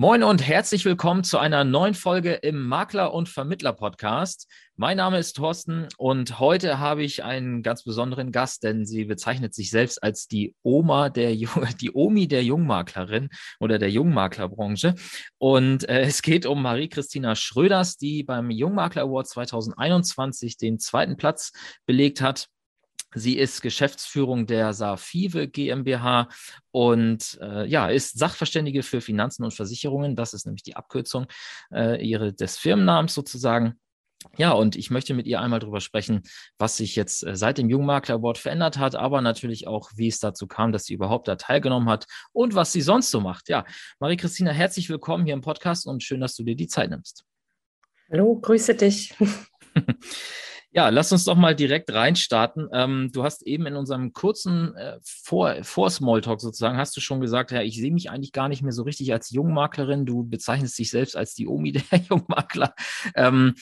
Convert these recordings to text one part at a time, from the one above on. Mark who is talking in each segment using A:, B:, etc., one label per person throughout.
A: Moin und herzlich willkommen zu einer neuen Folge im Makler- und Vermittler-Podcast. Mein Name ist Thorsten und heute habe ich einen ganz besonderen Gast, denn sie bezeichnet sich selbst als die Oma der die Omi der Jungmaklerin oder der Jungmaklerbranche. Und äh, es geht um Marie-Christina Schröders, die beim Jungmakler Award 2021 den zweiten Platz belegt hat. Sie ist Geschäftsführung der Safive GmbH und äh, ja, ist Sachverständige für Finanzen und Versicherungen. Das ist nämlich die Abkürzung äh, ihre, des Firmennamens sozusagen. Ja, und ich möchte mit ihr einmal darüber sprechen, was sich jetzt äh, seit dem Jungmakler Award verändert hat, aber natürlich auch, wie es dazu kam, dass sie überhaupt da teilgenommen hat und was sie sonst so macht. Ja, Marie-Christina, herzlich willkommen hier im Podcast und schön, dass du dir die Zeit nimmst.
B: Hallo, grüße dich.
A: Ja, lass uns doch mal direkt reinstarten. Ähm, du hast eben in unserem kurzen äh, Vor, Vor Smalltalk sozusagen, hast du schon gesagt, ja, ich sehe mich eigentlich gar nicht mehr so richtig als Jungmaklerin. Du bezeichnest dich selbst als die Omi der Jungmakler. Ähm,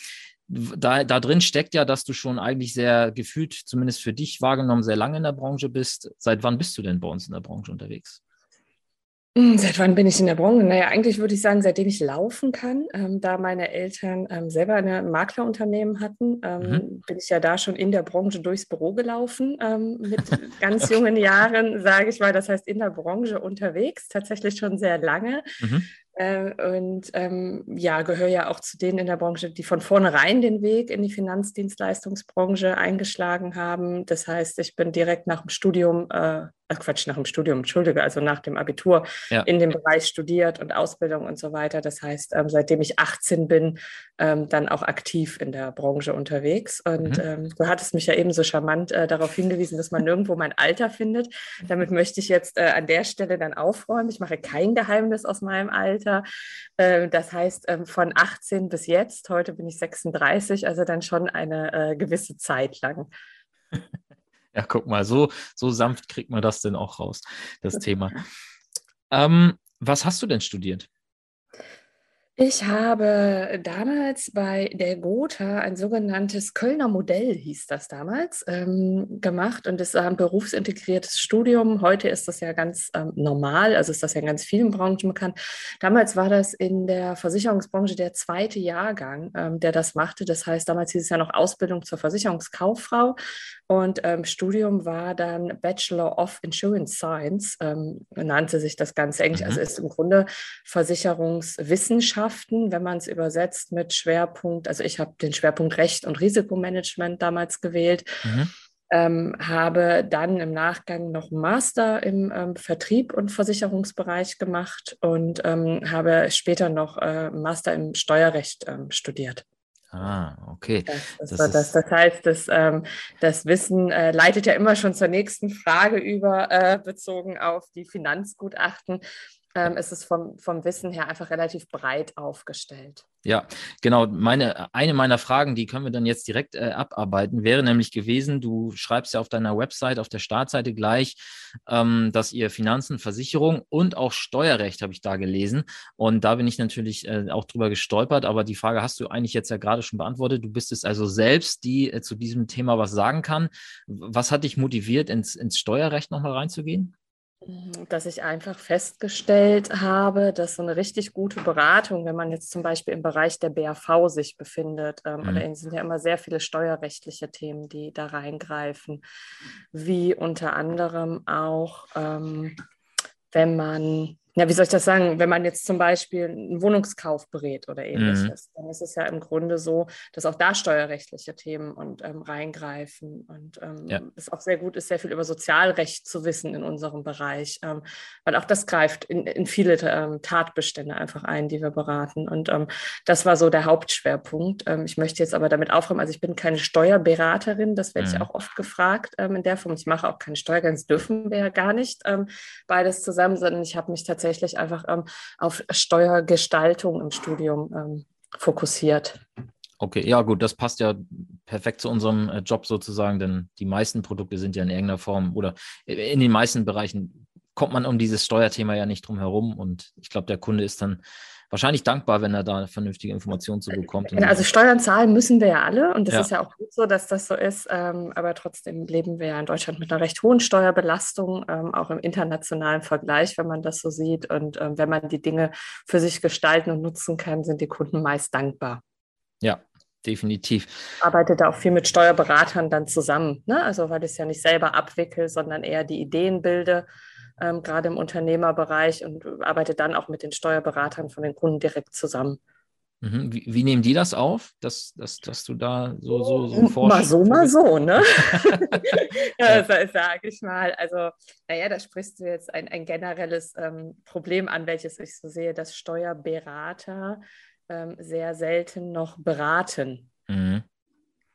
A: da, da drin steckt ja, dass du schon eigentlich sehr gefühlt, zumindest für dich wahrgenommen, sehr lange in der Branche bist. Seit wann bist du denn bei uns in der Branche unterwegs?
B: Hm, seit wann bin ich in der Branche? Naja, eigentlich würde ich sagen, seitdem ich laufen kann, ähm, da meine Eltern ähm, selber ein Maklerunternehmen hatten, ähm, mhm. bin ich ja da schon in der Branche durchs Büro gelaufen ähm, mit ganz jungen Jahren, sage ich mal. Das heißt, in der Branche unterwegs, tatsächlich schon sehr lange. Mhm. Äh, und ähm, ja, gehöre ja auch zu denen in der Branche, die von vornherein den Weg in die Finanzdienstleistungsbranche eingeschlagen haben. Das heißt, ich bin direkt nach dem Studium äh, Quatsch, nach dem Studium, Entschuldige, also nach dem Abitur ja. in dem Bereich studiert und Ausbildung und so weiter. Das heißt, ähm, seitdem ich 18 bin, ähm, dann auch aktiv in der Branche unterwegs. Und mhm. ähm, du hattest mich ja eben so charmant äh, darauf hingewiesen, dass man nirgendwo mein Alter findet. Damit möchte ich jetzt äh, an der Stelle dann aufräumen. Ich mache kein Geheimnis aus meinem Alter. Äh, das heißt, ähm, von 18 bis jetzt, heute bin ich 36, also dann schon eine äh, gewisse Zeit lang.
A: Ja, guck mal, so, so sanft kriegt man das denn auch raus, das Thema. Ähm, was hast du denn studiert?
B: Ich habe damals bei der Gotha ein sogenanntes Kölner Modell, hieß das damals, ähm, gemacht und es war ein berufsintegriertes Studium. Heute ist das ja ganz ähm, normal, also ist das ja in ganz vielen Branchen bekannt. Damals war das in der Versicherungsbranche der zweite Jahrgang, ähm, der das machte. Das heißt, damals hieß es ja noch Ausbildung zur Versicherungskauffrau und ähm, Studium war dann Bachelor of Insurance Science, ähm, nannte sich das Ganze eigentlich, mhm. also ist im Grunde Versicherungswissenschaft Wissenschaften, wenn man es übersetzt mit Schwerpunkt, also ich habe den Schwerpunkt Recht und Risikomanagement damals gewählt. Mhm. Ähm, habe dann im Nachgang noch einen Master im ähm, Vertrieb und Versicherungsbereich gemacht und ähm, habe später noch äh, Master im Steuerrecht ähm, studiert.
A: Ah, okay.
B: Das, das, das, das heißt, das, ähm, das Wissen äh, leitet ja immer schon zur nächsten Frage über, äh, bezogen auf die Finanzgutachten ähm, ist es vom, vom Wissen her einfach relativ breit aufgestellt.
A: Ja, genau. Meine, eine meiner Fragen, die können wir dann jetzt direkt äh, abarbeiten, wäre nämlich gewesen, du schreibst ja auf deiner Website, auf der Startseite gleich, ähm, dass ihr Finanzen, Versicherung und auch Steuerrecht, habe ich da gelesen. Und da bin ich natürlich äh, auch drüber gestolpert, aber die Frage hast du eigentlich jetzt ja gerade schon beantwortet. Du bist es also selbst, die äh, zu diesem Thema was sagen kann. Was hat dich motiviert, ins, ins Steuerrecht nochmal reinzugehen?
B: Mhm, dass ich einfach festgestellt habe, dass so eine richtig gute Beratung, wenn man jetzt zum Beispiel im Bereich der BAV sich befindet, ähm, mhm. oder es sind ja immer sehr viele steuerrechtliche Themen, die da reingreifen, wie unter anderem auch, ähm, wenn man ja, wie soll ich das sagen, wenn man jetzt zum Beispiel einen Wohnungskauf berät oder ähnliches, mhm. dann ist es ja im Grunde so, dass auch da steuerrechtliche Themen und ähm, reingreifen und ähm, ja. es auch sehr gut ist, sehr viel über Sozialrecht zu wissen in unserem Bereich, ähm, weil auch das greift in, in viele ähm, Tatbestände einfach ein, die wir beraten und ähm, das war so der Hauptschwerpunkt. Ähm, ich möchte jetzt aber damit aufräumen, also ich bin keine Steuerberaterin, das werde mhm. ich auch oft gefragt in der Form. Ich mache auch keine Steuern, das dürfen wir ja gar nicht beides zusammen, sondern ich habe mich tatsächlich tatsächlich einfach ähm, auf Steuergestaltung im Studium ähm, fokussiert.
A: Okay, ja gut, das passt ja perfekt zu unserem äh, Job sozusagen, denn die meisten Produkte sind ja in irgendeiner Form oder in den meisten Bereichen kommt man um dieses Steuerthema ja nicht drum herum und ich glaube, der Kunde ist dann wahrscheinlich dankbar, wenn er da vernünftige Informationen zu bekommt.
B: Genau, also Steuern zahlen müssen wir ja alle und das ja. ist ja auch gut so, dass das so ist. Ähm, aber trotzdem leben wir ja in Deutschland mit einer recht hohen Steuerbelastung, ähm, auch im internationalen Vergleich, wenn man das so sieht. Und ähm, wenn man die Dinge für sich gestalten und nutzen kann, sind die Kunden meist dankbar.
A: Ja, definitiv.
B: Ich arbeite da auch viel mit Steuerberatern dann zusammen. Ne? Also weil ich es ja nicht selber abwickle, sondern eher die Ideen bilde ähm, gerade im Unternehmerbereich und arbeite dann auch mit den Steuerberatern von den Kunden direkt zusamem.
A: Mhm. Wie, wie, nehmen die das auf, dass, dass, dass du da so, so, so forschst?
B: Mal so, mal so, ne? ja. Sag ich mal. Also, naja, da sprichst du jetzt ein, ein generelles ähm, Problem an, welches ich so sehe, dass Steuerberater ähm, sehr selten noch beraten mhm.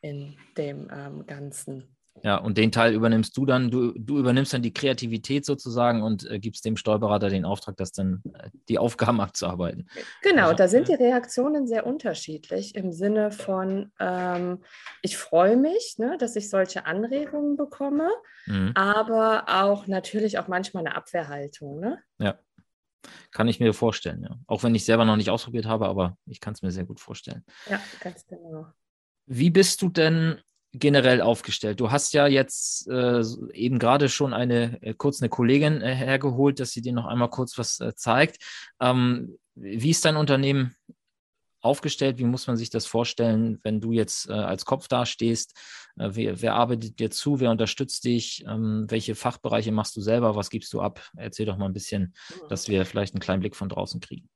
B: in dem ähm, Ganzen.
A: Ja, und den Teil übernimmst du dann, du, du übernimmst dann die Kreativität sozusagen und äh, gibst dem Steuerberater den Auftrag, das dann äh, die Aufgaben abzuarbeiten.
B: Genau, also, da sind die Reaktionen sehr unterschiedlich im Sinne von, ähm, ich freue mich, ne, dass ich solche Anregungen bekomme, mhm. aber auch natürlich auch manchmal eine Abwehrhaltung. Ne?
A: Ja. Kann ich mir vorstellen, ja. Auch wenn ich selber noch nicht ausprobiert habe, aber ich kann es mir sehr gut vorstellen.
B: Ja, ganz genau.
A: Wie bist du denn generell aufgestellt? Du hast ja jetzt äh, eben gerade schon eine äh, kurz eine Kollegin äh, hergeholt, dass sie dir noch einmal kurz was äh, zeigt. Ähm, wie ist dein Unternehmen aufgestellt? Wie muss man sich das vorstellen, wenn du jetzt äh, als Kopf dastehst? Äh, wer, wer, arbeitet dir zu? Wer unterstützt dich? Ähm, welche Fachbereiche machst du selber? Was gibst du ab? Erzähl doch mal ein bisschen, dass wir vielleicht einen kleinen Blick von draußen kriegen.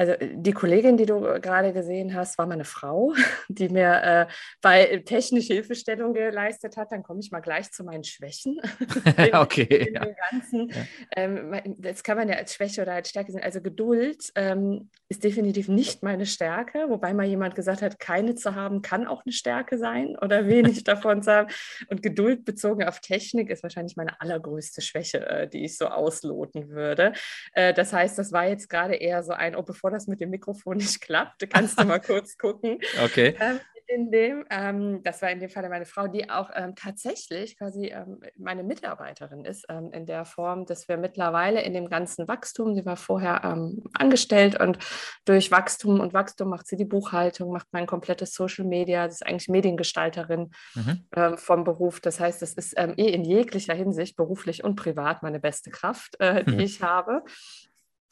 B: Also äh, die Kollegin, die du gerade gesehen hast, war meine Frau, die mir äh, bei technische Hilfestellung geleistet hat. Dann komme ich mal gleich zu meinen Schwächen.
A: okay.
B: in ja. Ganzen. Ja. Ähm, das kann man ja als Schwäche oder als Stärke sehen. Also Geduld ähm, ist definitiv nicht meine Stärke, wobei mal jemand gesagt hat, keine zu haben kann auch eine Stärke sein oder wenig davon zu haben. Und Geduld bezogen auf Technik ist wahrscheinlich meine allergrößte Schwäche, äh, die ich so ausloten würde. Äh, das heißt, das war jetzt gerade eher so ein, oh, bevor bevor das mit dem Mikrofon nicht klappt, kannst du mal kurz gucken.
A: Okay.
B: Ähm, in dem, ähm, das war in dem Fall meine Frau, die auch ähm, tatsächlich quasi ähm, meine Mitarbeiterin ist, ähm, in der Form, dass wir mittlerweile in dem ganzen Wachstum, sie war vorher ähm, angestellt und durch Wachstum und Wachstum macht sie die Buchhaltung, macht mein komplettes Social Media, das ist eigentlich Mediengestalterin mhm. Ähm, vom Beruf. Das heißt, es ist eh in jeglicher Hinsicht, beruflich und privat, meine beste Kraft, äh, die mhm. ich habe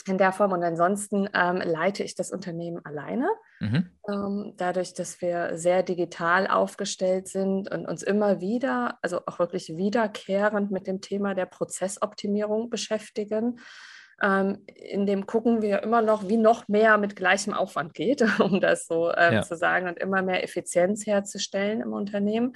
B: in der Form. Und ansonsten ähm, leite ich das Unternehmen alleine. Mhm. Ähm, dadurch, dass wir sehr digital aufgestellt sind und uns immer wieder, also auch wirklich wiederkehrend mit dem Thema der Prozessoptimierung beschäftigen. Ähm, in dem gucken wir immer noch, wie noch mehr mit gleichem Aufwand geht, um das so ähm, ja. zu sagen, und immer mehr Effizienz herzustellen im Unternehmen.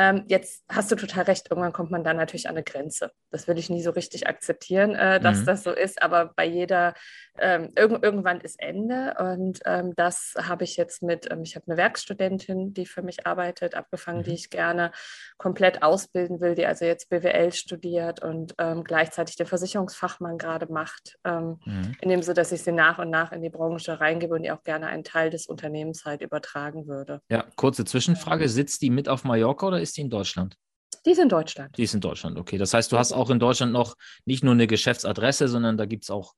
B: Ähm, jetzt hast du total recht, irgendwann kommt man dann natürlich an eine Grenze. Das will ich nie so richtig akzeptieren, äh, dass mhm. das so ist, aber bei jeder, ähm, irg irgendwann ist Ende und ähm, das habe ich jetzt mit, ähm, ich habe eine Werkstudentin, die für mich arbeitet, abgefangen, mhm. die ich gerne komplett ausbilden will, die also jetzt BWL studiert und ähm, gleichzeitig den Versicherungsfachmann gerade macht, ähm, mhm. in dem so, dass ich sie nach und nach in die Branche reingebe und ihr auch gerne einen Teil des Unternehmens halt übertragen würde.
A: Ja, kurze Zwischenfrage, sitzt die mit auf Mallorca oder ist ist die in Deutschland?
B: Die ist in Deutschland.
A: Die ist in Deutschland, okay. Das heißt, du hast auch in Deutschland noch nicht nur eine Geschäftsadresse, sondern da gibt es auch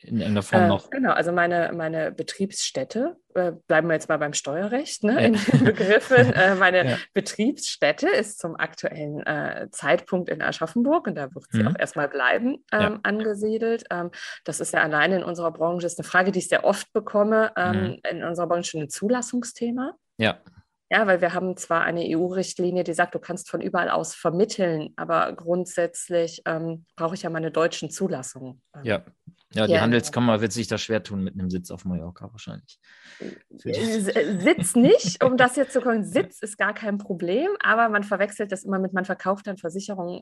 A: in irgendeiner Form äh, noch.
B: Genau, also meine, meine Betriebsstätte, äh, bleiben wir jetzt mal beim Steuerrecht, ne, ja. in den Begriffen. Äh, meine ja. Betriebsstätte ist zum aktuellen äh, Zeitpunkt in Aschaffenburg und da wird sie mhm. auch erstmal bleiben ähm, ja. angesiedelt. Ähm, das ist ja alleine in unserer Branche, ist eine Frage, die ich sehr oft bekomme, ähm, mhm. in unserer Branche schon ein Zulassungsthema.
A: Ja.
B: Ja, weil wir haben zwar eine EU-Richtlinie, die sagt, du kannst von überall aus vermitteln, aber grundsätzlich ähm, brauche ich ja meine deutschen Zulassungen.
A: Ähm, ja. Ja, die ja, Handelskammer wird sich da schwer tun mit einem Sitz auf Mallorca wahrscheinlich.
B: Äh, Sitz nicht, um das jetzt zu kommen. Sitz ist gar kein Problem, aber man verwechselt das immer mit, man verkauft dann Versicherungen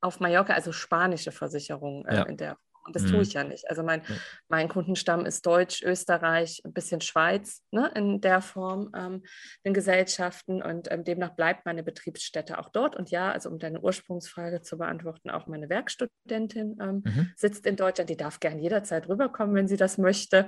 B: auf Mallorca, also spanische Versicherungen äh, ja. in der und das mhm. tue ich ja nicht. Also mein, mein Kundenstamm ist Deutsch, Österreich, ein bisschen Schweiz ne, in der Form ähm, in Gesellschaften und ähm, demnach bleibt meine Betriebsstätte auch dort. Und ja, also um deine Ursprungsfrage zu beantworten, auch meine Werkstudentin ähm, mhm. sitzt in Deutschland. Die darf gern jederzeit rüberkommen, wenn sie das möchte,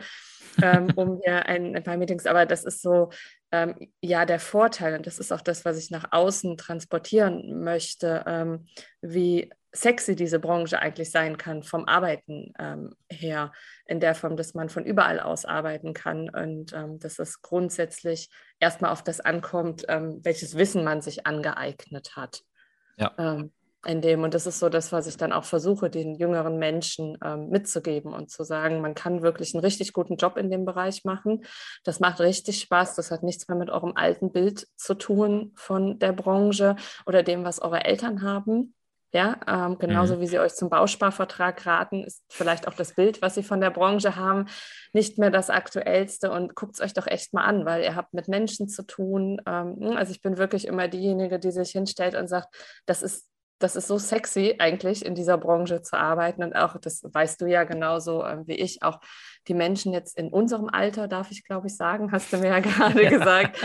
B: ähm, um mir ein, ein paar Meetings. Aber das ist so, ähm, ja, der Vorteil, und das ist auch das, was ich nach außen transportieren möchte, ähm, wie sexy diese Branche eigentlich sein kann vom Arbeiten ähm, her, in der Form, dass man von überall aus arbeiten kann und ähm, dass es grundsätzlich erstmal auf das ankommt, ähm, welches Wissen man sich angeeignet hat. Ja. Ähm, in dem, und das ist so das, was ich dann auch versuche, den jüngeren Menschen ähm, mitzugeben und zu sagen, man kann wirklich einen richtig guten Job in dem Bereich machen. Das macht richtig Spaß. Das hat nichts mehr mit eurem alten Bild zu tun von der Branche oder dem, was eure Eltern haben. Ja, ähm, genauso mhm. wie sie euch zum Bausparvertrag raten, ist vielleicht auch das Bild, was sie von der Branche haben, nicht mehr das aktuellste. Und guckt es euch doch echt mal an, weil ihr habt mit Menschen zu tun. Ähm, hm, also ich bin wirklich immer diejenige, die sich hinstellt und sagt, das ist das ist so sexy eigentlich in dieser Branche zu arbeiten und auch, das weißt du ja genauso äh, wie ich, auch die Menschen jetzt in unserem Alter, darf ich glaube ich sagen, hast du mir ja gerade ja. gesagt,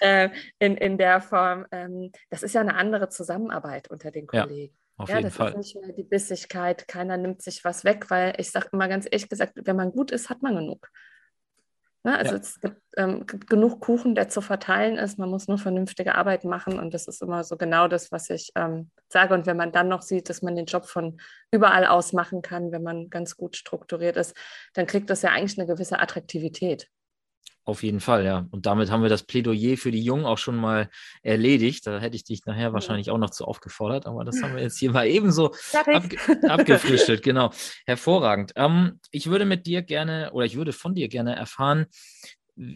B: äh, in, in der Form, ähm, das ist ja eine andere Zusammenarbeit unter den Kollegen.
A: Auf ja, jeden
B: das
A: Fall.
B: ist nicht mehr die Bissigkeit, keiner nimmt sich was weg, weil ich sage immer ganz ehrlich gesagt, wenn man gut ist, hat man genug. Ne? Also ja. es gibt, ähm, gibt, genug Kuchen, der zu verteilen ist. Man muss nur vernünftige Arbeit machen und das ist immer so genau das, was ich ähm, sage. Und wenn man dann noch sieht, dass man den Job von überall aus machen kann, wenn man ganz gut strukturiert ist, dann kriegt das ja eigentlich eine gewisse Attraktivität.
A: Auf jeden Fall, ja. Und damit haben wir das Plädoyer für die Jungen auch schon mal erledigt. Da hätte ich dich nachher wahrscheinlich auch noch zu aufgefordert, aber das haben wir jetzt hier mal ebenso ab, abgefrühstückt. Genau. Hervorragend. Ähm, ich würde mit dir gerne oder ich würde von dir gerne erfahren,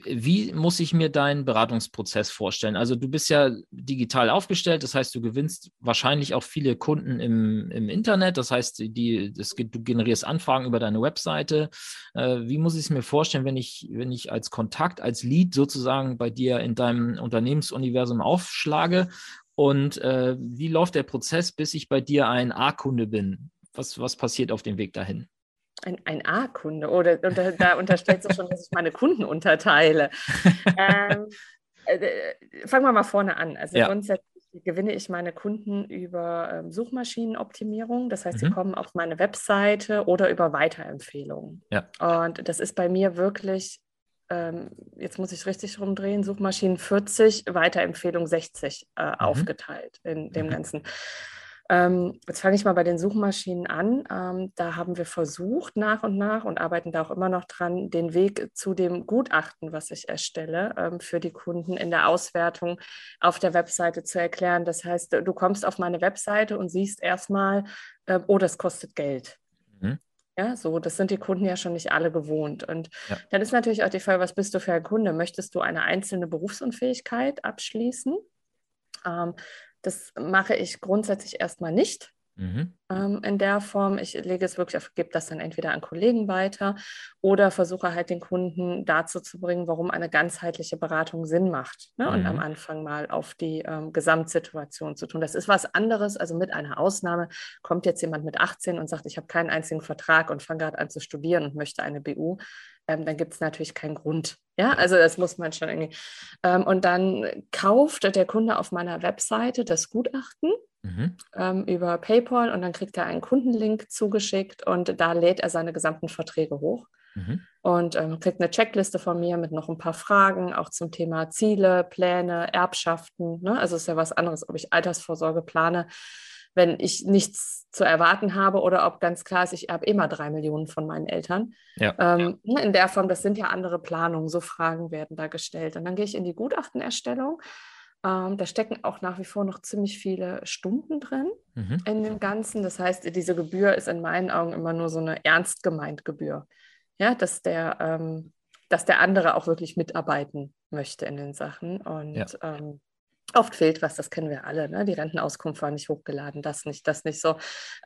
A: wie muss ich mir deinen Beratungsprozess vorstellen? Also du bist ja digital aufgestellt, das heißt, du gewinnst wahrscheinlich auch viele Kunden im, im Internet, das heißt, die, das, du generierst Anfragen über deine Webseite. Äh, wie muss ich es mir vorstellen, wenn ich, wenn ich als Kontakt, als Lead sozusagen bei dir in deinem Unternehmensuniversum aufschlage? Und äh, wie läuft der Prozess, bis ich bei dir ein A-Kunde bin? Was, was passiert auf dem Weg dahin?
B: Ein, ein A-Kunde oder unter, da unterstellst du schon, dass ich meine Kunden unterteile. ähm, äh, fangen wir mal vorne an. Also ja. grundsätzlich gewinne ich meine Kunden über ähm, Suchmaschinenoptimierung. Das heißt, mhm. sie kommen auf meine Webseite oder über Weiterempfehlungen. Ja. Und das ist bei mir wirklich, ähm, jetzt muss ich richtig rumdrehen, Suchmaschinen 40, Weiterempfehlung 60 äh, mhm. aufgeteilt in dem mhm. Ganzen. Ähm, jetzt fange ich mal bei den Suchmaschinen an. Ähm, da haben wir versucht nach und nach und arbeiten da auch immer noch dran, den Weg zu dem Gutachten, was ich erstelle, ähm, für die Kunden in der Auswertung auf der Webseite zu erklären. Das heißt, du kommst auf meine Webseite und siehst erstmal, äh, oh, das kostet Geld. Mhm. Ja, so, das sind die Kunden ja schon nicht alle gewohnt. Und ja. dann ist natürlich auch die Frage, was bist du für ein Kunde? Möchtest du eine einzelne Berufsunfähigkeit abschließen? Ähm, das mache ich grundsätzlich erstmal nicht. Mhm. Ähm, in der Form. Ich lege es wirklich auf, gebe das dann entweder an Kollegen weiter oder versuche halt den Kunden dazu zu bringen, warum eine ganzheitliche Beratung Sinn macht. Ne? Mhm. Und am mhm. Anfang mal auf die ähm, Gesamtsituation zu tun. Das ist was anderes. Also mit einer Ausnahme kommt jetzt jemand mit 18 und sagt, ich habe keinen einzigen Vertrag und fange gerade an zu studieren und möchte eine BU. Ähm, dann gibt es natürlich keinen Grund. Ja, also das muss man schon irgendwie. Ähm, und dann kauft der Kunde auf meiner Webseite das Gutachten mhm. ähm, über PayPal und dann kriegt er einen Kundenlink zugeschickt und da lädt er seine gesamten Verträge hoch. Mhm. Und ähm, kriegt eine Checkliste von mir mit noch ein paar Fragen, auch zum Thema Ziele, Pläne, Erbschaften. Ne? Also ist ja was anderes, ob ich Altersvorsorge plane, wenn ich nichts zu erwarten habe oder ob ganz klar ist, ich erbe immer drei Millionen von meinen Eltern. Ja. Ähm, ne, in der Form, das sind ja andere Planungen, so Fragen werden da gestellt. Und dann gehe ich in die Gutachtenerstellung ähm, da stecken auch nach wie vor noch ziemlich viele Stunden drin mhm. in dem Ganzen. Das heißt, diese Gebühr ist in meinen Augen immer nur so eine ernst gemeint Gebühr. Ja, dass der, ähm, dass der andere auch wirklich mitarbeiten möchte in den Sachen. Und ja. ähm, oft fehlt was, das kennen wir alle. Ne? Die Rentenauskunft war nicht hochgeladen, das nicht, das nicht so,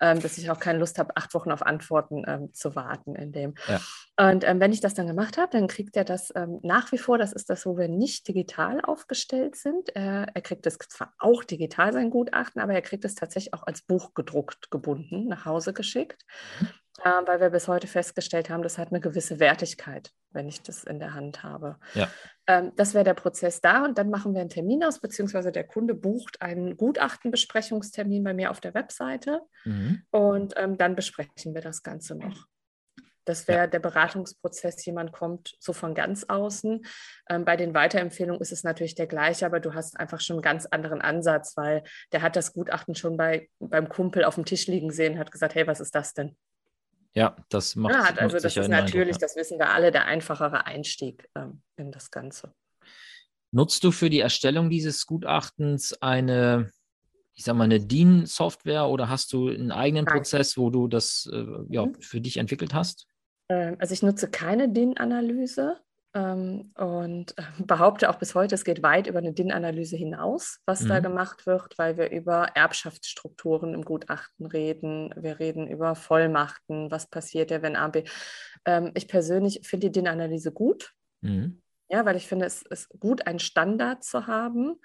B: ähm, dass ich auch keine Lust habe, acht Wochen auf Antworten ähm, zu warten in dem. Ja. Und ähm, wenn ich das dann gemacht habe, dann kriegt er das ähm, nach wie vor, das ist das, wo wir nicht digital aufgestellt sind. Äh, er kriegt es zwar auch digital sein Gutachten, aber er kriegt es tatsächlich auch als Buch gedruckt gebunden nach Hause geschickt. Mhm äh, weil wir bis heute festgestellt haben, das hat eine gewisse Wertigkeit, wenn ich das in der Hand habe. Ja. Ähm, das wäre der Prozess da und dann machen wir einen Termin aus, beziehungsweise der Kunde bucht einen Gutachtenbesprechungstermin bei mir auf der Webseite mhm. und ähm, dann besprechen wir das Ganze noch. Das wäre ja. der Beratungsprozess, jemand kommt so von ganz außen. Ähm, bei den Weiterempfehlungen ist es natürlich der gleiche, aber du hast einfach schon einen ganz anderen Ansatz, weil der hat das Gutachten schon bei, beim Kumpel auf dem Tisch liegen sehen, hat gesagt, hey, was ist das denn?
A: Ja, das macht ja,
B: Also das ist natürlich, Eindruck, das wissen wir alle, der einfachere Einstieg ähm, in das Ganze.
A: Nutzt du für die Erstellung dieses Gutachtens eine, ich sag mal, eine DIN-Software oder hast du einen eigenen Nein. Prozess, wo du das äh, ja, mhm. für dich entwickelt hast?
B: Ähm, also ich nutze keine DIN-Analyse und äh, behaupte auch bis heute, es geht weit über eine DIN-Analyse hinaus, was mhm. da gemacht wird, weil wir über Erbschaftsstrukturen im Gutachten reden. Wir reden über Vollmachten, was passiert ja, wenn AB. Ähm, ich persönlich finde die DIN-Analyse gut. Mhm. Ja, weil ich finde, es ist gut, einen Standard zu haben.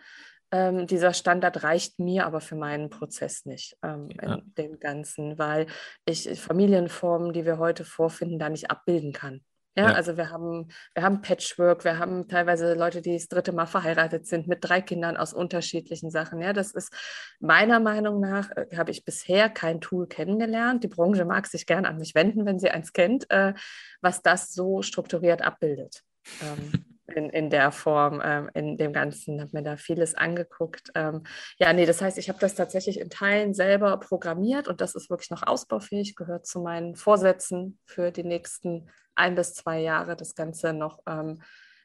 B: Ähm, dieser Standard reicht mir aber für meinen Prozess nicht ähm, ja. in dem Ganzen, weil ich Familienformen, die wir heute vorfinden, da nicht abbilden kann. Ja, ja, also wir haben, wir haben Patchwork, wir haben teilweise Leute, die das dritte Mal verheiratet sind mit drei Kindern aus unterschiedlichen Sachen. Ja, das ist meiner Meinung nach, äh, habe ich bisher kein Tool kennengelernt. Die Branche mag sich gerne an mich wenden, wenn sie eins kennt, äh, was das so strukturiert abbildet. Ähm, in, in der Form, ähm, in dem Ganzen, habe mir da vieles angeguckt. Ähm, ja, nee, das heißt, ich habe das tatsächlich in Teilen selber programmiert und das ist wirklich noch ausbaufähig, gehört zu meinen Vorsätzen für die nächsten ein bis zwei Jahre, das Ganze noch ähm,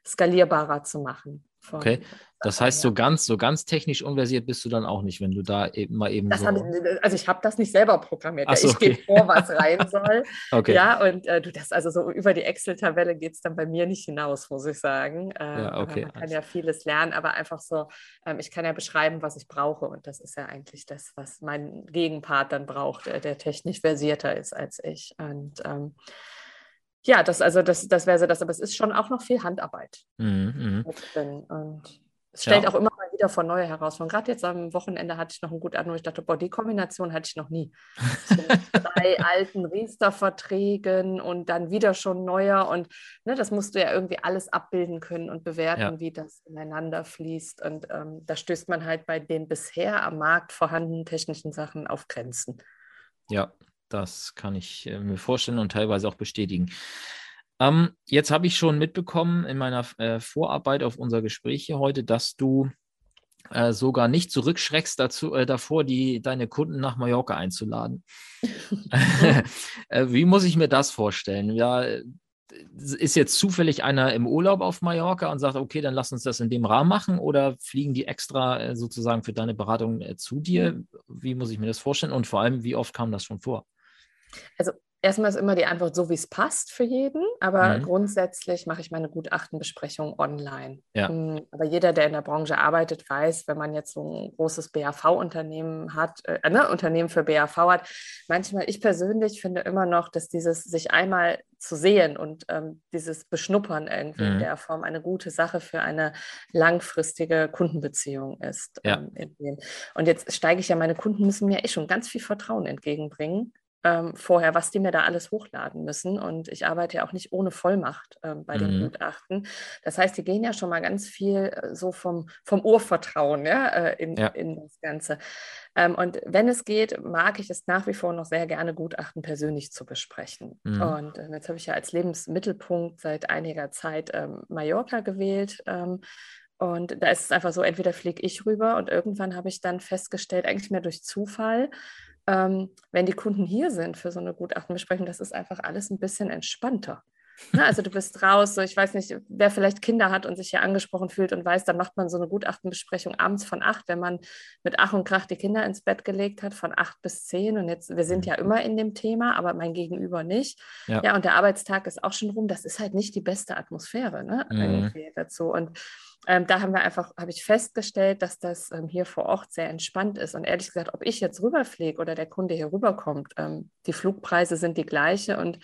B: skalierbarer zu machen.
A: Okay, das heißt, so ganz, so ganz technisch unversiert bist du dann auch nicht, wenn du da eben mal eben
B: das
A: so.
B: Ich, also ich habe das nicht selber programmiert. So, ich okay. gebe vor, was rein soll. okay. Ja, und äh, du das, also so über die Excel-Tabelle geht es dann bei mir nicht hinaus, muss ich sagen. Ähm, ja, okay. Man kann ja vieles lernen, aber einfach so, ähm, ich kann ja beschreiben, was ich brauche. Und das ist ja eigentlich das, was mein Gegenpart dann braucht, äh, der technisch versierter ist als ich. Und ähm, ja, das, also das, das wäre so das, aber es ist schon auch noch viel Handarbeit mhm, mhm. Und es stellt ja. auch immer mal wieder vor neue Herausforderungen. Gerade jetzt am Wochenende hatte ich noch ein gut an, wo ich dachte, boah, die Kombination hatte ich noch nie. So drei alten Riester-Verträgen und dann wieder schon neuer. Und ne, das musst du ja irgendwie alles abbilden können und bewerten, ja. wie das ineinander fließt. Und ähm, da stößt man halt bei den bisher am Markt vorhandenen technischen Sachen auf Grenzen.
A: Ja, das kann ich äh, mir vorstellen und teilweise auch bestätigen. Ähm, jetzt habe ich schon mitbekommen in meiner äh, Vorarbeit auf unser Gespräch hier heute, dass du äh, sogar nicht zurückschreckst dazu, äh, davor, die, deine Kunden nach Mallorca einzuladen. Äh, wie muss ich mir das vorstellen? Ja, ist jetzt zufällig einer im Urlaub auf Mallorca und sagt, okay, dann lass uns das in dem Rahmen machen oder fliegen die extra äh, sozusagen für deine Beratung zu dir? Wie muss ich mir das vorstellen und vor allem, wie oft kam das schon vor?
B: Also erstmal ist immer die Antwort so, wie es passt für jeden, aber mhm. grundsätzlich mache ich meine Gutachtenbesprechung online. Ja. Hm, aber jeder, der in der Branche arbeitet, weiß, wenn man jetzt so ein großes BAV-Unternehmen hat, äh, ne, Unternehmen für BAV hat, manchmal, ich persönlich finde immer noch, dass dieses sich einmal zu sehen und ähm, dieses Beschnuppern irgendwie mhm. in der Form eine gute Sache für eine langfristige Kundenbeziehung ist. Ja. Ähm, und jetzt steige ich ja, meine Kunden müssen mir eh schon ganz viel Vertrauen entgegenbringen ähm, vorher, was die mir da alles hochladen müssen. Und ich arbeite ja auch nicht ohne Vollmacht ähm, bei den mhm. Gutachten. Das heißt, die gehen ja schon mal ganz viel äh, so vom, vom Urvertrauen ja, äh, in, ja. in das Ganze. Ähm, und wenn es geht, mag ich es nach wie vor noch sehr gerne, Gutachten persönlich zu besprechen. Mhm. Und äh, jetzt habe ich ja als Lebensmittelpunkt seit einiger Zeit ähm, Mallorca gewählt. Ähm, und da ist es einfach so, entweder fliege ich rüber und irgendwann habe ich dann festgestellt, eigentlich mehr durch Zufall, ähm, wenn die Kunden hier sind für so eine Gutachtenbesprechung, das ist einfach alles ein bisschen entspannter. Ne? Also du bist raus, so ich weiß nicht, wer vielleicht Kinder hat und sich hier angesprochen fühlt und weiß, dann macht man so eine Gutachtenbesprechung abends von acht, wenn man mit Ach und Krach die Kinder ins Bett gelegt hat, von acht bis zehn. Und jetzt, wir sind ja mhm. immer in dem Thema, aber mein Gegenüber nicht. Ja, ja und der Arbeitstag ist auch schon rum. Das ist halt nicht die beste Atmosphäre ne? Mhm. dazu. Und ähm, da haben wir einfach, habe ich festgestellt, dass das ähm, hier vor Ort sehr entspannt ist. Und ehrlich gesagt, ob ich jetzt rüberfliege oder der Kunde hier rüberkommt, ähm, die Flugpreise sind die gleiche und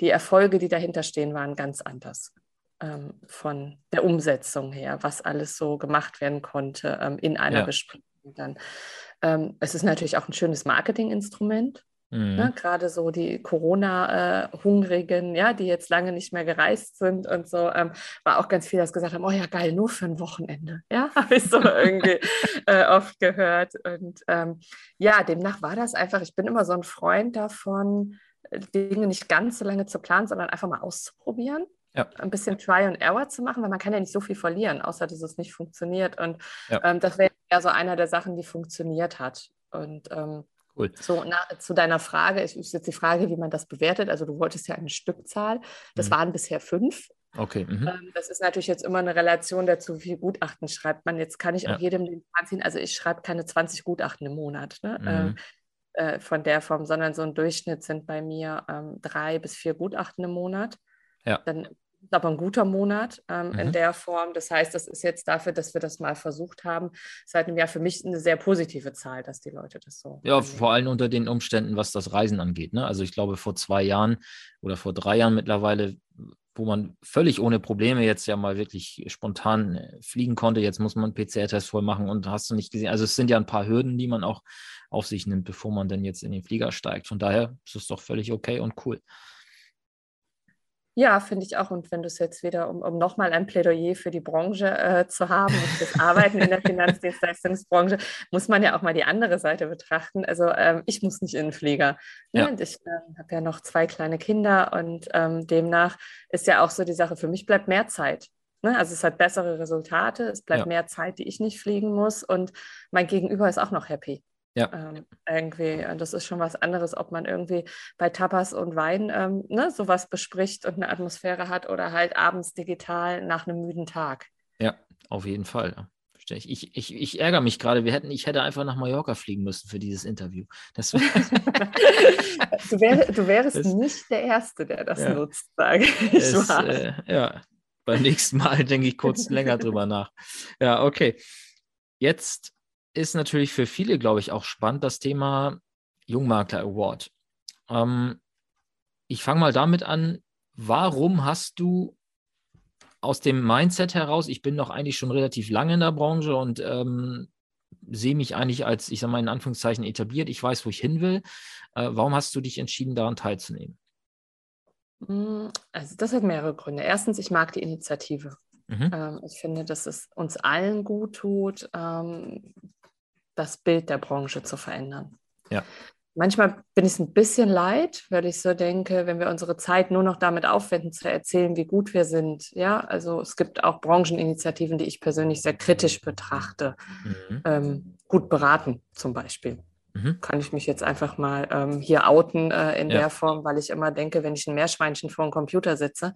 B: die Erfolge, die dahinter stehen, waren ganz anders ähm, von der Umsetzung her, was alles so gemacht werden konnte ähm, in einer ja. Besprechung. Dann. Ähm, es ist natürlich auch ein schönes Marketinginstrument. Mhm. Ne, Gerade so die Corona-Hungrigen, ja, die jetzt lange nicht mehr gereist sind und so, ähm, war auch ganz viel, das gesagt haben, oh ja, geil, nur für ein Wochenende. Ja, habe ich so irgendwie äh, oft gehört. Und ähm, ja, demnach war das einfach, ich bin immer so ein Freund davon, Dinge nicht ganz so lange zu planen, sondern einfach mal auszuprobieren. Ja. Ein bisschen Try and Error zu machen, weil man kann ja nicht so viel verlieren, außer dass es nicht funktioniert. Und ja. ähm, das wäre ja so einer der Sachen, die funktioniert hat. Und ähm, cool. so na, zu deiner Frage, ist, ist jetzt die Frage, wie man das bewertet. Also du wolltest ja eine Stückzahl. Das mhm. waren bisher fünf.
A: Okay. Mhm.
B: Ähm, das ist natürlich jetzt immer eine Relation dazu, wie viel Gutachten schreibt man. Jetzt kann ich ja. auch jedem den Plan. Also ich schreibe keine 20 Gutachten im Monat. Ne? Mhm. Ähm, äh, von der Form, sondern so ein Durchschnitt sind bei mir ähm, drei bis vier Gutachten im Monat. Ja. Dann ist aber ein guter Monat ähm, mhm. in der Form. Das heißt, das ist jetzt dafür, dass wir das mal versucht haben, seit einem Jahr für mich eine sehr positive Zahl, dass die Leute das so.
A: Ja, annehmen. vor allem unter den Umständen, was das Reisen angeht. Ne? Also ich glaube, vor zwei Jahren oder vor drei Jahren mittlerweile wo man völlig ohne Probleme jetzt ja mal wirklich spontan äh, fliegen konnte. Jetzt muss man einen PCR-Test voll machen und hast du nicht gesehen. Also es sind ja ein paar Hürden, die man auch auf sich nimmt, bevor man dann jetzt in den Flieger steigt. Von daher ist es doch völlig okay und cool.
B: Ja, finde ich auch. Und wenn du es jetzt wieder, um, um nochmal ein Plädoyer für die Branche äh, zu haben und das Arbeiten in der Finanzdienstleistungsbranche, muss man ja auch mal die andere Seite betrachten. Also ähm, ich muss nicht in den Flieger. Ne? Ja. Und ich äh, habe ja noch zwei kleine Kinder und ähm, demnach ist ja auch so die Sache, für mich bleibt mehr Zeit. Ne? Also es hat bessere Resultate, es bleibt ja. mehr Zeit, die ich nicht fliegen muss und mein Gegenüber ist auch noch happy. Ja. Ähm, irgendwie, das ist schon was anderes, ob man irgendwie bei Tapas und Wein ähm, ne, sowas bespricht und eine Atmosphäre hat oder halt abends digital nach einem müden Tag.
A: Ja, auf jeden Fall. Ich, ich, ich, ich ärgere mich gerade. Wir hätten, ich hätte einfach nach Mallorca fliegen müssen für dieses Interview.
B: Das du, wär, du wärst das, nicht der Erste, der das ja. nutzt, sage ich es,
A: äh, ja, beim nächsten Mal denke ich kurz länger drüber nach. Ja, okay. Jetzt ist natürlich für viele, glaube ich, auch spannend, das Thema Jungmakler Award. Ähm, ich fange mal damit an, warum hast du aus dem Mindset heraus, ich bin noch eigentlich schon relativ lange in der Branche und ähm, sehe mich eigentlich als, ich sage mal in Anführungszeichen, etabliert, ich weiß, wo ich hin will. Äh, warum hast du dich entschieden, daran teilzunehmen?
B: Hm, also das hat mehrere Gründe. Erstens, ich mag die Initiative. Mhm. Ähm, ich finde, dass es uns allen gut tut, ähm, das Bild der Branche zu verändern. Ja. Manchmal bin ich es ein bisschen leid, weil ich so denke, wenn wir unsere Zeit nur noch damit aufwenden, zu erzählen, wie gut wir sind. Ja, also es gibt auch Brancheninitiativen, die ich persönlich sehr kritisch betrachte. Mhm. Ähm, gut beraten zum Beispiel. Mhm. Kann ich mich jetzt einfach mal ähm, hier outen äh, in ja. der Form, weil ich immer denke, wenn ich ein Meerschweinchen vor dem Computer sitze,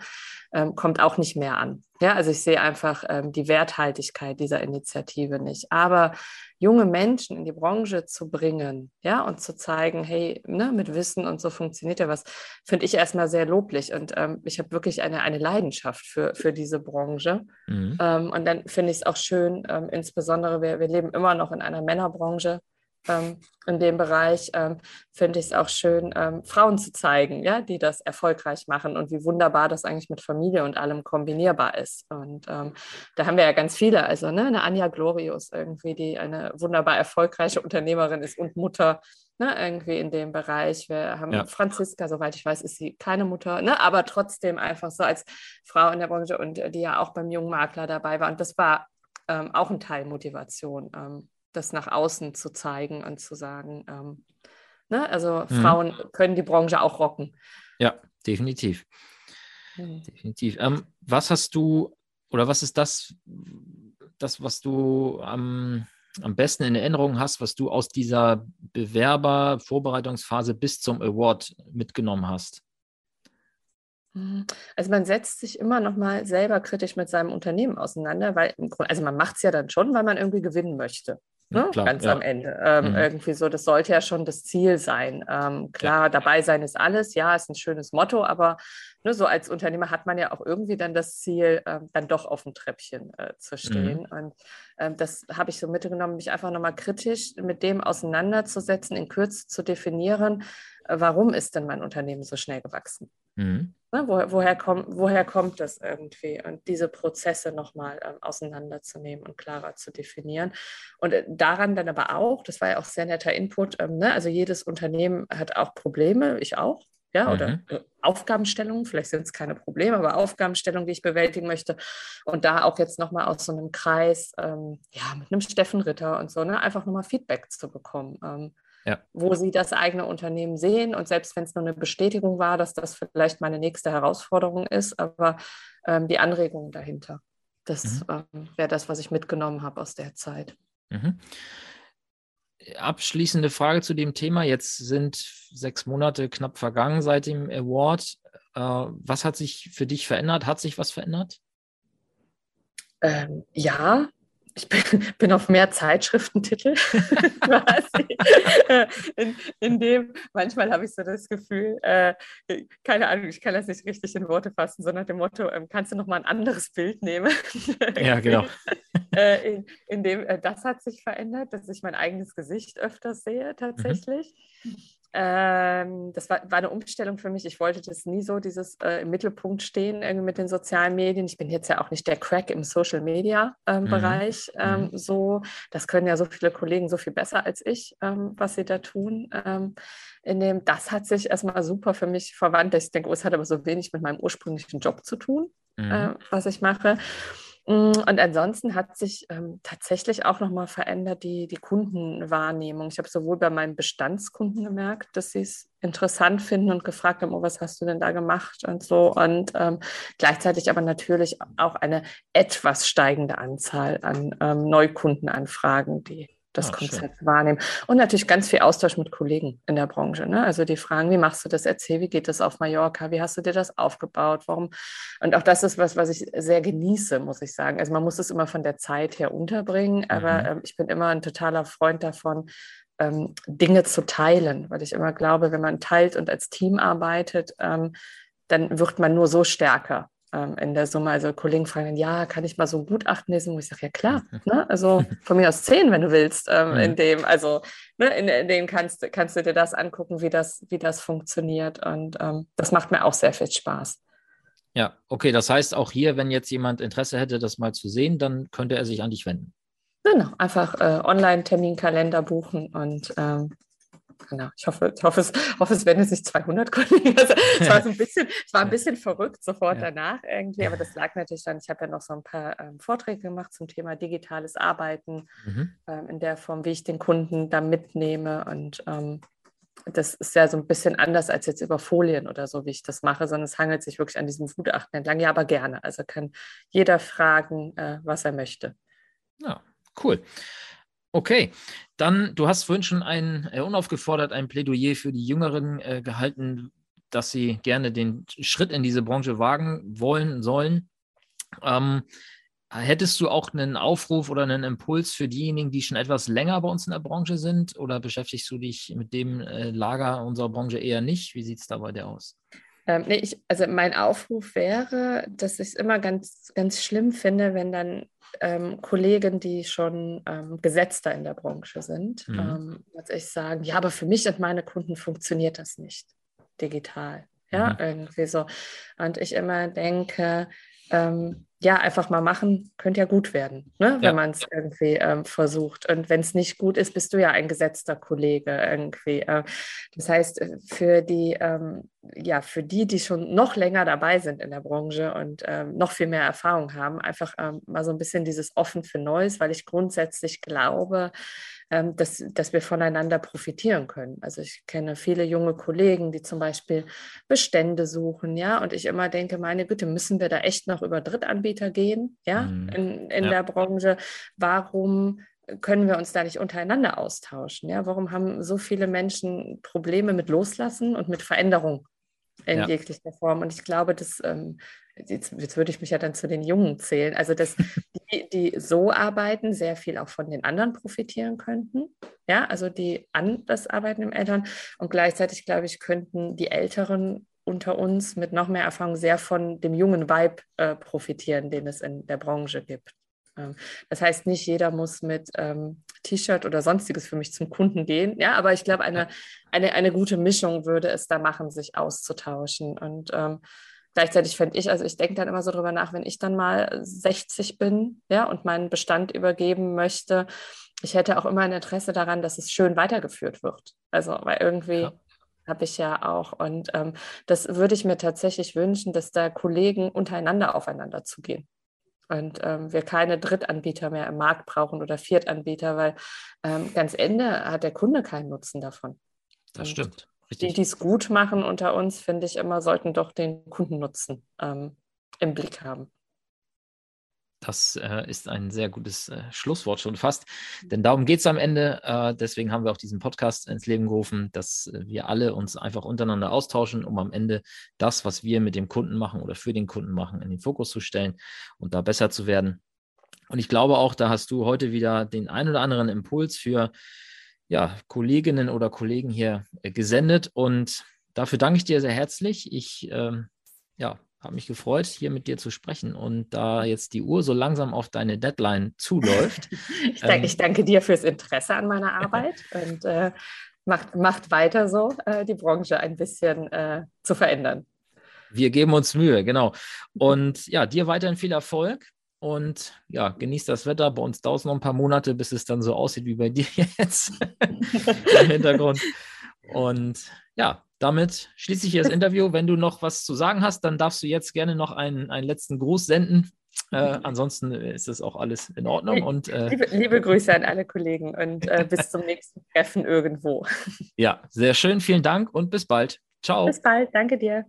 B: ähm, kommt auch nicht mehr an. Ja, also ich sehe einfach ähm, die Werthaltigkeit dieser Initiative nicht. Aber junge Menschen in die Branche zu bringen, ja, und zu zeigen, hey, ne, mit Wissen und so funktioniert ja was, finde ich erstmal sehr loblich. Und ähm, ich habe wirklich eine, eine Leidenschaft für, für diese Branche. Mhm. Ähm, und dann finde ich es auch schön, ähm, insbesondere wir, wir leben immer noch in einer Männerbranche ähm, in dem Bereich ähm, finde ich es auch schön, ähm, Frauen zu zeigen, ja, die das erfolgreich machen und wie wunderbar das eigentlich mit Familie und allem kombinierbar ist. Und ähm, da haben wir ja ganz viele, also ne, eine Anja Glorius irgendwie, die eine wunderbar erfolgreiche Unternehmerin ist und Mutter. Ne, irgendwie in dem Bereich. Wir haben ja. Franziska, soweit ich weiß, ist sie keine Mutter, ne, aber trotzdem einfach so als Frau in der Branche und äh, die ja auch beim jungen Makler dabei war. Und das war ähm, auch ein Teil Motivation, ähm, das nach außen zu zeigen und zu sagen, ähm, ne? also mhm. Frauen können die Branche auch rocken.
A: Ja, definitiv. Mhm. Definitiv. Ähm, was hast du oder was ist das, das was du am, am besten in Erinnerung hast, was du aus dieser Bewerber-Vorbereitungsphase bis zum Award mitgenommen hast?
B: Mhm. Also man setzt sich immer noch mal selber kritisch mit seinem Unternehmen auseinander, weil also man macht es ja dann schon, weil man irgendwie gewinnen möchte. Ne? Klar, ganz ja. am Ende. Ähm, mhm. Irgendwie so, das sollte ja schon das Ziel sein. Ähm, klar, ja. dabei sein ist alles, ja, ist ein schönes Motto, aber ne, so als Unternehmer hat man ja auch irgendwie dann das Ziel, ähm, dann doch auf dem Treppchen äh, zu stehen. Mhm. Und ähm, das habe ich so mitgenommen, mich einfach nochmal kritisch mit dem auseinanderzusetzen, in Kürze zu definieren, äh, warum ist denn mein Unternehmen so schnell gewachsen? Mhm. Ne, wo, woher, komm, woher kommt das irgendwie? Und diese Prozesse nochmal ähm, auseinanderzunehmen und klarer zu definieren. Und äh, daran dann aber auch, das war ja auch sehr netter Input, ähm, ne? also jedes Unternehmen hat auch Probleme, ich auch. Ja, oder mhm. Äh, Aufgabenstellungen, vielleicht sind es keine Probleme, aber Aufgabenstellungen, die ich bewältigen möchte. Und da auch jetzt nochmal aus so einem Kreis, ähm, ja, mit einem Steffen Ritter und so, ne, einfach nochmal Feedback zu bekommen. Ähm, ja. wo sie das eigene Unternehmen sehen. Und selbst wenn es nur eine Bestätigung war, dass das vielleicht meine nächste Herausforderung ist, aber ähm, die Anregungen dahinter. Das mhm. ähm, wäre das, was ich mitgenommen habe aus der Zeit. Mhm.
A: Abschließende Frage zu dem Thema. Jetzt sind sechs Monate knapp vergangen seit dem Award. Äh, was hat sich für dich verändert? Hat sich was verändert?
B: Ähm, ja, ich bin, bin, auf mehr Zeitschriftentitel in, in, dem, manchmal habe ich so das Gefühl, äh, keine Ahnung, ich kann das nicht richtig in Worte fassen, sondern dem Motto, ähm, kannst du noch mal ein anderes Bild nehmen?
A: ja, genau.
B: äh, in, in, dem, äh, das hat sich verändert, dass ich mein eigenes Gesicht öfters sehe mhm. tatsächlich. Mhm. Ähm, das war, war, eine Umstellung für mich. Ich wollte das nie so, dieses äh, im Mittelpunkt stehen irgendwie mit den sozialen Medien. Ich bin jetzt ja auch nicht der Crack im Social Media ähm, mhm. Bereich. Ähm, mhm. So, das können ja so viele Kollegen so viel besser als ich, ähm, was sie da tun. Ähm, in dem, das hat sich erstmal super für mich verwandt. Ich denke, oh, es hat aber so wenig mit meinem ursprünglichen Job zu tun, mhm. äh, was ich mache. Mm, und ansonsten hat sich ähm, tatsächlich auch nochmal verändert die, die Kundenwahrnehmung. Ich habe sowohl bei meinen Bestandskunden gemerkt, dass sie es interessant finden und gefragt haben, oh, was hast du denn da gemacht und so. Und ähm, gleichzeitig aber natürlich auch eine etwas steigende Anzahl an ähm, Neukundenanfragen, die das Ach, Konzept schön. wahrnehmen. Und natürlich ganz viel Austausch mit Kollegen in der Branche. Ne? Also die fragen, wie machst du das? Erzähl, wie geht das auf Mallorca? Wie hast du dir das aufgebaut? Warum? Und auch das ist was, was ich sehr genieße, muss ich sagen. Also man muss es immer von der Zeit her unterbringen, aber mhm. ähm, ich bin immer ein totaler Freund davon, ähm, Dinge zu teilen, weil ich immer glaube, wenn man teilt und als Team arbeitet, ähm, dann wird man nur so stärker ähm, in der Summe. Also Kollegen fragen dann, ja, kann ich mal so ein Gutachten lesen? Wo ich sage, ja klar, ne? also von mir aus zehn, wenn du willst, ähm, in dem, also ne, in, in dem kannst, kannst du dir das angucken, wie das, wie das funktioniert. Und ähm, das macht mir auch sehr viel Spaß.
A: Ja, okay, das heißt auch hier, wenn jetzt jemand Interesse hätte, das mal zu sehen, dann könnte er sich an dich wenden.
B: Genau, einfach äh, Online-Terminkalender buchen und ähm, genau, ich hoffe, ich hoffe, es, hoffe, es werden sich 200 Kollegen. Also, es, war so ein bisschen, es war ein bisschen verrückt sofort ja. danach irgendwie, aber das lag natürlich dann, ich habe ja noch so ein paar ähm, Vorträge gemacht zum Thema digitales Arbeiten mhm. ähm, in der Form, wie ich den Kunden da mitnehme und ähm, das ist ja so ein bisschen anders als jetzt über Folien oder so, wie ich das mache, sondern es hangelt sich wirklich an diesem Gutachten entlang. Ja, aber gerne. Also kann jeder fragen, äh, was er möchte.
A: Ja, cool. Okay, dann, du hast vorhin schon ein, äh, unaufgefordert ein Plädoyer für die Jüngeren äh, gehalten, dass sie gerne den Schritt in diese Branche wagen wollen, sollen. Ähm, hättest du auch einen Aufruf oder einen Impuls für diejenigen, die schon etwas länger bei uns in der Branche sind? Oder beschäftigst du dich mit dem äh, Lager unserer Branche eher nicht? Wie sieht es da bei dir aus?
B: Ähm, nee, ich, also mein Aufruf wäre, dass ich es immer ganz, ganz schlimm finde, wenn dann ähm, Kollegen, die schon ähm, gesetzter in der Branche sind, mhm. ähm, ich sagen, ja, aber für mich und meine Kunden funktioniert das nicht digital. Ja, mhm. irgendwie so. Und ich immer denke, ähm, ja, einfach mal machen, könnte ja gut werden, ne? wenn ja. man es irgendwie ähm, versucht. Und wenn es nicht gut ist, bist du ja ein gesetzter Kollege irgendwie. Äh, das heißt, äh, für die, ähm, ja, für die, die schon noch länger dabei sind in der Branche und ähm, noch viel mehr Erfahrung haben, einfach ähm, mal so ein bisschen dieses Offen für Neues, weil ich grundsätzlich glaube, dass, dass wir voneinander profitieren können. Also ich kenne viele junge Kollegen, die zum Beispiel Bestände suchen, ja, und ich immer denke, meine Güte, müssen wir da echt noch über Drittanbieter gehen, ja, mhm. in, in ja. der Branche? Warum können wir uns da nicht untereinander austauschen? Ja, warum haben so viele Menschen Probleme mit Loslassen und mit Veränderung in ja. jeglicher Form? Und ich glaube, dass ähm, jetzt, jetzt, würde ich mich ja dann zu den Jungen zählen, also dass die, die so arbeiten, sehr viel auch von den anderen profitieren könnten. Ja, also die anders arbeiten im Eltern. Und gleichzeitig, glaube ich, könnten die Älteren unter uns mit noch mehr Erfahrung sehr von dem jungen Vibe äh, profitieren, den es in der Branche gibt. Ähm, das heißt, nicht jeder muss mit ähm, T-Shirt oder sonstiges für mich zum Kunden gehen. Ja, aber ich glaube, eine, eine, eine gute Mischung würde es da machen, sich auszutauschen. Und ähm, gleichzeitig fände ich, also ich denke dann immer so drüber nach, wenn ich dann mal 60 bin, ja, und meinen Bestand übergeben möchte, ich hätte auch immer ein Interesse daran, dass es schön weitergeführt wird. Also, weil irgendwie ja. habe ich ja auch. Und ähm, das würde ich mir tatsächlich wünschen, dass da Kollegen untereinander aufeinander zugehen. und ähm, wir keine Drittanbieter mehr im Markt brauchen oder Viertanbieter, weil ähm, ganz Ende hat der Kunde keinen Nutzen davon.
A: Das und stimmt.
B: Richtig. Die, die es gut machen unter uns, finde ich immer, sollten doch den Kundennutzen ähm, im Blick haben.
A: Das äh, ist ein sehr gutes äh, Schlusswort schon fast, denn darum geht es am Ende. Äh, deswegen haben wir auch diesen Podcast ins Leben gerufen, dass wir alle uns einfach untereinander austauschen, um am Ende das, was wir mit dem Kunden machen oder für den Kunden machen, in den Fokus zu stellen und da besser zu werden. Und ich glaube auch, da hast du heute wieder den ein oder anderen Impuls für ja, Kolleginnen oder Kollegen hier äh, gesendet und dafür danke ich dir sehr herzlich. Ich ähm, ja, habe mich gefreut, hier mit dir zu sprechen. Und da jetzt die Uhr so langsam auf deine Deadline zuläuft.
B: ich, danke, ähm, ich, danke, dir fürs Interesse an meiner Arbeit und äh, macht, macht weiter so, äh, die Branche ein bisschen äh, zu verändern.
A: Wir geben uns Mühe, genau. Und ja, dir weiterhin viel Erfolg. Und ja, genießt das Wetter. Bei uns dauert es noch ein paar Monate, bis es dann so aussieht wie bei dir jetzt im Hintergrund. Und ja, damit schließe ich hier das Interview. Wenn du noch was zu sagen hast, dann darfst du jetzt gerne noch einen, einen letzten Gruß senden. Äh, ansonsten ist das auch alles in Ordnung. Und,
B: äh, liebe, liebe, Grüße an alle Kollegen und äh, bis zum nächsten Treffen irgendwo.
A: Ja, sehr schön. Vielen Dank und bis bald. Ciao.
B: Bis bald. Danke dir.